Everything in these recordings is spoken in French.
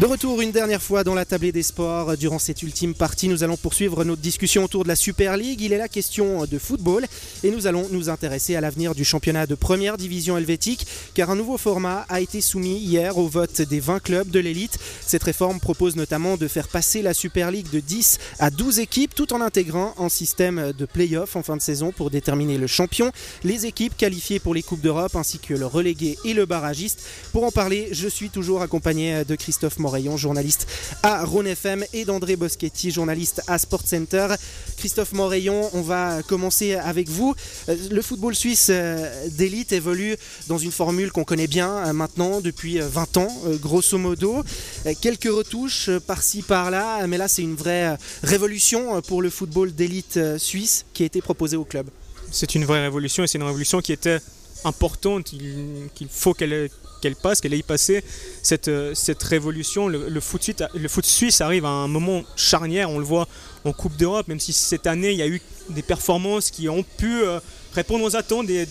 De retour une dernière fois dans la tablée des sports. Durant cette ultime partie, nous allons poursuivre notre discussion autour de la Super League. Il est la question de football et nous allons nous intéresser à l'avenir du championnat de première division helvétique car un nouveau format a été soumis hier au vote des 20 clubs de l'élite. Cette réforme propose notamment de faire passer la Super League de 10 à 12 équipes tout en intégrant un système de play-off en fin de saison pour déterminer le champion, les équipes qualifiées pour les Coupes d'Europe ainsi que le relégué et le barragiste. Pour en parler, je suis toujours accompagné de Christophe Morayon, journaliste à Rhône FM, et d'André Boschetti, journaliste à Sport Center. Christophe Morayon, on va commencer avec vous. Euh, le football suisse euh, d'élite évolue dans une formule qu'on connaît bien euh, maintenant depuis 20 ans, grosso modo. Quelques retouches par-ci par-là, mais là c'est une vraie révolution pour le football d'élite suisse qui a été proposé au club. C'est une vraie révolution et c'est une révolution qui était importante, qu'il faut qu'elle qu'elle passe, qu'elle ait passé cette, euh, cette révolution. Le, foot suisse, le foot suisse arrive à un moment charnière, on le voit en Coupe d'Europe, même si cette année il y a eu des performances qui ont pu euh, répondre aux attentes des,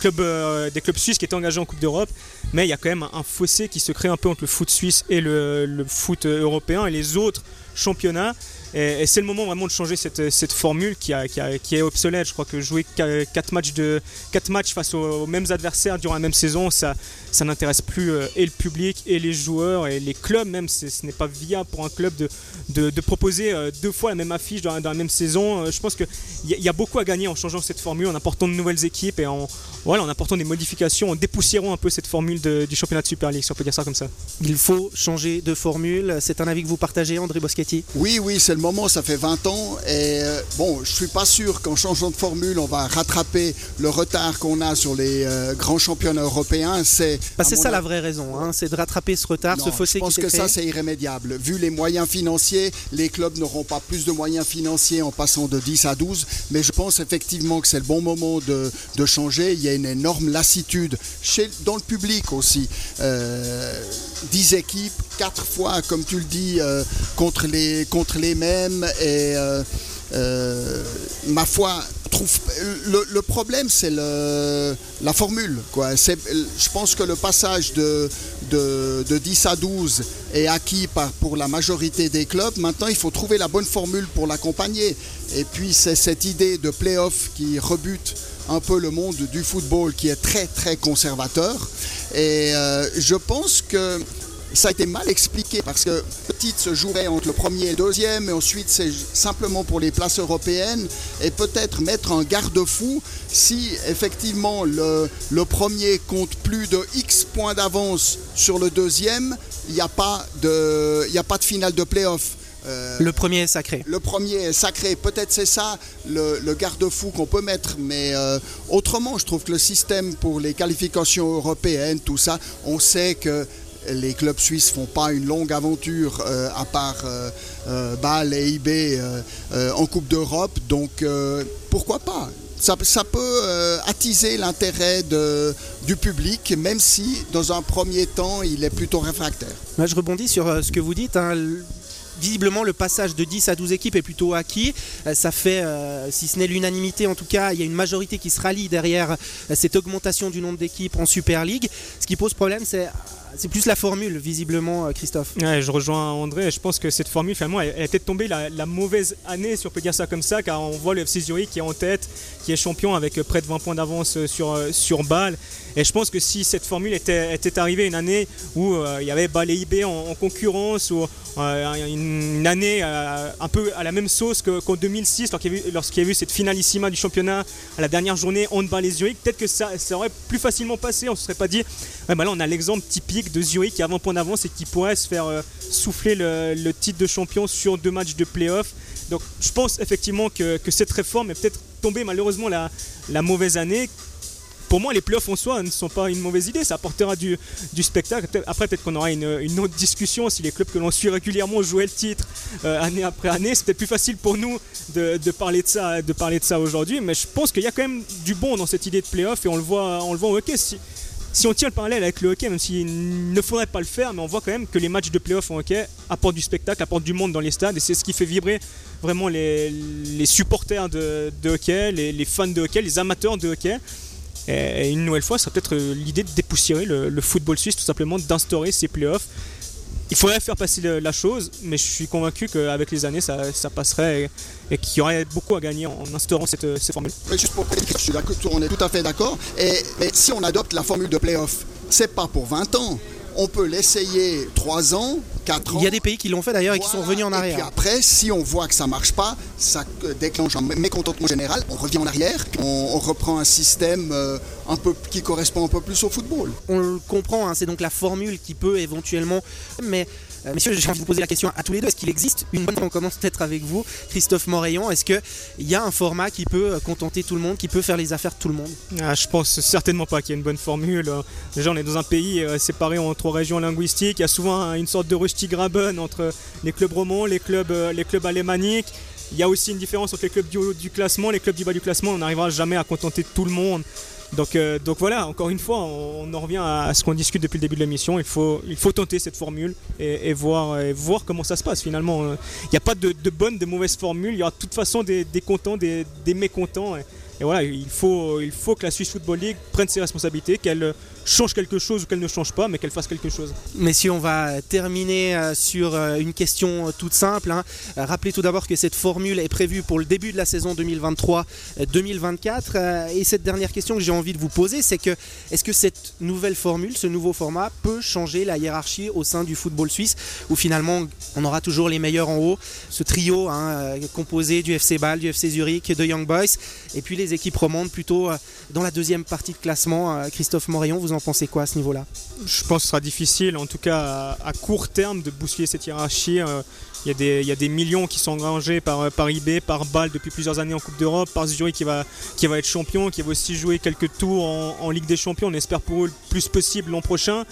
clubs, euh, des clubs suisses qui étaient engagés en Coupe d'Europe. Mais il y a quand même un fossé qui se crée un peu entre le foot suisse et le, foot européen et les autres championnats. Et, c'est le moment vraiment de changer cette, formule qui, est obsolète. Je crois que jouer 4 matchs, de, 4 matchs face aux, mêmes adversaires durant la même saison, ça, n'intéresse plus euh, et le public et les joueurs et les clubs même. Ce n'est pas viable pour un club de, de, proposer euh, deux fois la même affiche dans, la même saison. Euh, je pense qu'il y, y, a beaucoup à gagner en changeant cette formule, en apportant de nouvelles équipes et en, voilà, en apportant des modifications, en dépoussiérant un peu cette formule du championnat de Super League, si on peut dire ça comme ça. Il faut changer de formule. C'est un avis que vous partagez, André Boschetti? Oui, oui, c'est le moment, ça fait 20 ans. Et euh, bon, je suis pas sûr qu'en changeant de formule, on va rattraper le retard qu'on a sur les euh, grands championnats européens. C'est bah, ça la vraie raison, hein, c'est de rattraper ce retard, ce fossé. Je pense que ça, c'est irrémédiable. Vu les moyens financiers, les clubs n'auront pas plus de moyens financiers en passant de 10 à 12. Mais je pense effectivement que c'est le bon moment de, de, changer. Il y a une énorme lassitude chez, dans le public aussi. Euh, 10 équipes, 4 fois, comme tu le dis, euh, contre, les, contre les mêmes. Et euh, euh, ma foi, trouve, le, problème, c'est la formule. Quoi. Je pense que le passage de, de, 10 à 12 est acquis par, pour la majorité des clubs. Maintenant, il faut trouver la bonne formule pour l'accompagner. Et puis, c'est cette idée de play-off qui rebute un peu le monde du football qui est très très conservateur. Et je pense que ça a été mal expliqué parce que le titre se jouerait entre le premier et le deuxième, et ensuite c'est simplement pour les places européennes, et peut-être mettre un garde-fou si effectivement le, le, premier compte plus de X points d'avance sur le deuxième, il n'y a, pas de, a pas de finale de play-off. Euh, le premier est sacré. Le premier est sacré. Peut-être c'est ça le, garde-fou qu'on peut mettre. Mais euh, autrement, je trouve que le système pour les qualifications européennes, tout ça, on sait que les clubs suisses font pas une longue aventure euh, à part euh, euh, Bâle et IB en Coupe d'Europe. Donc pourquoi pas? Ça, peut attiser l'intérêt du public, même si dans un premier temps il est plutôt réfractaire. je rebondis sur ce que vous dites. Hein. visiblement le passage de 10 à 12 équipes est plutôt acquis. Ça fait, si ce n'est l'unanimité en tout cas, il y a une majorité qui se rallie derrière cette augmentation du nombre d'équipes en Super League. Ce qui pose problème, c'est c'est plus la formule, visiblement, euh, Christophe. Je rejoins André. Je pense que cette formule, finalement, elle, est peut-être tombée la, mauvaise année, si on peut dire ça comme ça, car on voit le FC Zurich qui est en tête, qui est champion avec près de 20 points d'avance euh, sur, euh, sur Bâle. Et je pense que si cette formule était, arrivée une année où il y avait Bâle et IB en, concurrence, ou une année un peu à la même sauce qu'en 2006, lorsqu'il y, a eu cette finalissima du championnat à la dernière journée, on Bâle et Zurich, peut-être que ça, aurait plus facilement passé. On ne se serait pas dit, bah là on a l'exemple typique de Zurich qui a 20 points d'avance et qui pourrait se faire euh, souffler le, titre de champion sur deux matchs de playoff. Donc je pense effectivement que, cette réforme est peut-être tombée malheureusement la, mauvaise année pour moi, les playoffs en soi ne sont pas une mauvaise idée. Ça apportera du, spectacle. Après, peut-être qu'on aura une, autre discussion si les clubs que l'on suit régulièrement jouaient le titre euh, année après année. C'est plus facile pour nous de, parler de ça, de parler de ça aujourd'hui. Mais je pense qu'il y a quand même du bon dans cette idée de playoff et on le voit, on le voit au hockey si on tient le parallèle avec le hockey, même s'il ne faudrait pas le faire, mais on voit quand même que les matchs de playoff en hockey apportent du spectacle, apportent du monde dans les stades, et c'est ce qui fait vibrer vraiment les, supporters de, hockey, les, fans de hockey, les amateurs de hockey. Et une nouvelle fois, ça peut-être l'idée de dépoussiérer le, football suisse, tout simplement d'instaurer ces playoffs il faudrait faire passer la chose, mais je suis convaincu qu'avec les années, ça, passerait et, qu'il y aurait beaucoup à gagner en instaurant cette, formule. juste pour je suis on est tout à fait d'accord. Et, mais si on adopte la formule de playoff, c'est pas pour 20 ans on peut l'essayer 3 ans, 4 ans. Il y a des pays qui l'ont fait d'ailleurs et qui sont revenus en arrière. Et puis après, si on voit que ça marche pas, ça déclenche un mécontentement général, on revient en arrière, on, reprend un système euh, un peu, qui correspond un peu plus au football. On le comprend, hein, c'est donc la formule qui peut éventuellement... Mais euh, messieurs, j'ai envie de vous poser la question à tous les deux. Est-ce qu'il existe une bonne On commence peut-être avec vous, Christophe Morayon. Est-ce qu'il y a un format qui peut euh, contenter tout le monde, qui peut faire les affaires de tout le monde? Ah, Je pense certainement pas qu'il y ait une bonne formule. Déjà, on est dans un pays euh, séparé en trois régions linguistiques. Il y a souvent une sorte de Graben entre les clubs romans, les clubs, les clubs alémaniques. Il y a aussi une différence entre les clubs du haut du classement, les clubs du bas du classement. On n'arrivera jamais à contenter tout le monde. Donc, euh, donc voilà, encore une fois, on, en revient à, ce qu'on discute depuis le début de l'émission. Il faut, il faut tenter cette formule et, voir, voir comment ça se passe finalement. Il n'y a pas de, de bonne, de mauvaise formule. Il y aura de toute façon des, contents, des, mécontents. Voilà, il faut, il faut que la Suisse Football League prenne ses responsabilités, qu'elle change quelque chose ou qu'elle ne change pas, mais qu'elle fasse quelque chose. Si on va terminer euh, sur euh, une question euh, toute simple, hein. rappelez tout d'abord que cette formule est prévue pour le début de la saison 2023-2024. Et cette dernière question que j'ai envie de vous poser, c'est que est-ce que cette nouvelle formule, ce nouveau format, peut changer la hiérarchie au sein du football suisse, où finalement on aura toujours les meilleurs en haut, ce trio hein, composé du FC Bâle, du FC Zurich, de Young Boys, et puis les équipes remontent plutôt dans la deuxième partie de classement. Christophe Morillon, vous en pensez quoi à ce niveau-là? Je pense que ce sera difficile, en tout cas à, court terme, de bousculer cette hiérarchie. Euh, il y, a des, millions qui sont engrangés par, euh, eBay, par Bâle depuis plusieurs années en Coupe d'Europe, par Zurich qui va, qui va être champion, qui va aussi jouer quelques tours en, Ligue des Champions. On espère pour eux le plus possible l'an prochain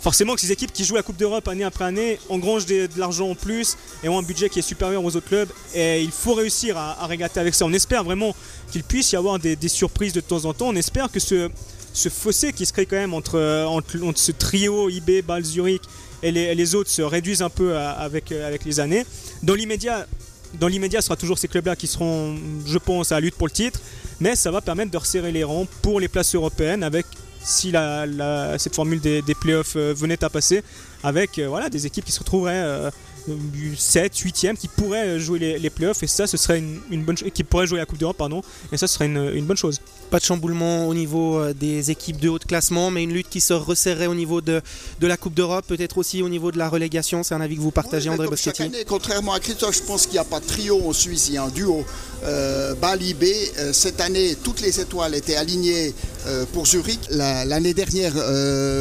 forcément que ces équipes qui jouent la Coupe d'Europe année après année engrangent de l'argent en plus et ont un budget qui est supérieur aux autres clubs. Et il faut réussir à, régater avec ça. On espère vraiment qu'il puisse y avoir des, surprises de temps en temps. On espère que ce, fossé qui se crée quand même entre, ce trio IB, Bâle, Zurich et les, autres se réduisent un peu avec, avec les années. Dans l'immédiat, dans l'immédiat, ce sera toujours ces clubs-là qui seront, je pense, à la lutte pour le titre, mais ça va permettre de resserrer les rangs pour les places européennes avec si la, cette formule des, playoffs venait à passer, avec voilà, des équipes qui se retrouveraient 7, 8e qui pourraient jouer les, les playoffs et ça ce serait une, bonne chose qui pourrait jouer la Coupe d'Europe pardon et ça ce serait une, bonne chose. Pas de chamboulement au niveau euh, des équipes de haut de classement mais une lutte qui se resserrerait au niveau de, de la Coupe d'Europe, peut-être aussi au niveau de la relégation, c'est un avis que vous partagez André Boschetti Contrairement à Christophe, je pense qu'il n'y a pas de trio en Suisse, il y a un duo. Euh, Bali B, euh, cette année toutes les étoiles étaient alignées euh, pour Zurich. L'année dernière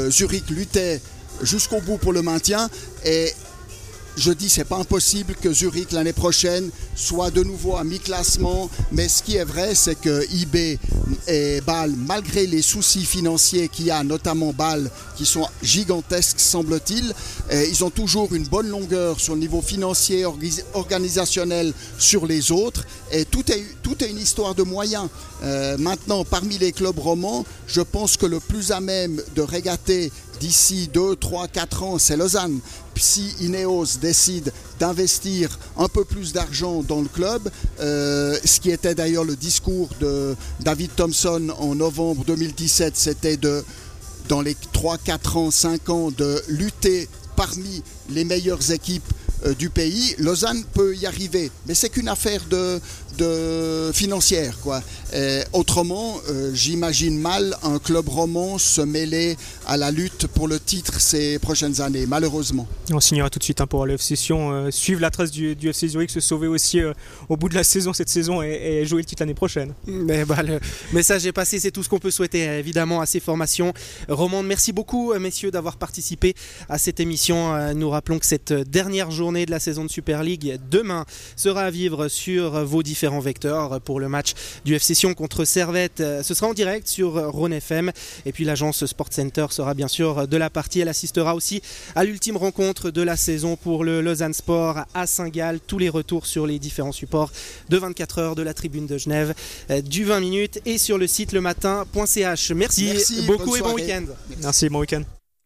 Zurich luttait jusqu'au bout pour le maintien et je dis c'est pas impossible que Zurich l'année prochaine soit de nouveau à mi-classement, mais ce qui est vrai, c'est que IB et Bâle, malgré les soucis financiers qu'il y a, notamment Bâle, qui sont gigantesques semble-t-il, ils ont toujours une bonne longueur sur le niveau financier, organisationnel sur les autres, et tout est, tout est une histoire de moyens. Euh, maintenant, parmi les clubs romans, je pense que le plus à même de régater d'ici 2, 3, 4 ans, c'est Lausanne. Si Ineos décide d'investir un peu plus d'argent dans le club, euh, ce qui était d'ailleurs le discours de David Thompson en novembre 2017, c'était de, dans les 3, 4 ans, 5 ans, de lutter parmi les meilleures équipes du pays. Lausanne peut y arriver, mais c'est qu'une affaire de, de financière. Quoi. autrement, euh, j'imagine mal un club roman se mêler à la lutte pour le titre ces prochaines années, malheureusement. On signera tout de suite hein, pour la session, euh, suivre la trace du, du, FC Zurich, se sauver aussi euh, au bout de la saison cette saison et, jouer le titre l'année prochaine. Mais bah, le message est passé, c'est tout ce qu'on peut souhaiter évidemment à ces formations romandes. Merci beaucoup messieurs d'avoir participé à cette émission. Nous rappelons que cette dernière journée de la saison de Super League demain sera à vivre sur vos différents en vecteurs pour le match du FC Sion contre Servette. Ce sera en direct sur Rhône FM. Et puis l'agence Sport Center sera bien sûr de la partie. Elle assistera aussi à l'ultime rencontre de la saison pour le Lausanne Sport à Saint-Gall. Tous les retours sur les différents supports de 24 heures de la tribune de Genève, euh, du 20 minutes et sur le site le matin.ch. Merci, Merci beaucoup et bon week-end. Merci, bon week-end.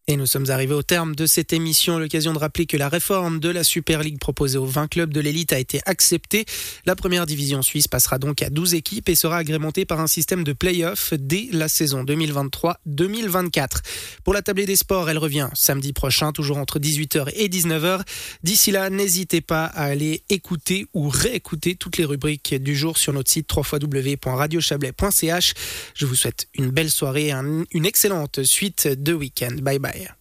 Et nous sommes arrivés au terme de cette émission. L'occasion de rappeler que la réforme de la Super League proposée aux 20 clubs de l'élite a été acceptée. La première division suisse passera donc à 12 équipes et sera agrémentée par un système de play-off dès la saison 2023-2024. Pour la tablée des sports, elle revient samedi prochain, toujours entre 18h et 19h. D'ici là, n'hésitez pas à aller écouter ou réécouter toutes les rubriques du jour sur notre site www.radiochablais.ch. Je vous souhaite une belle soirée, une excellente suite de week-end. Bye bye. Sverige.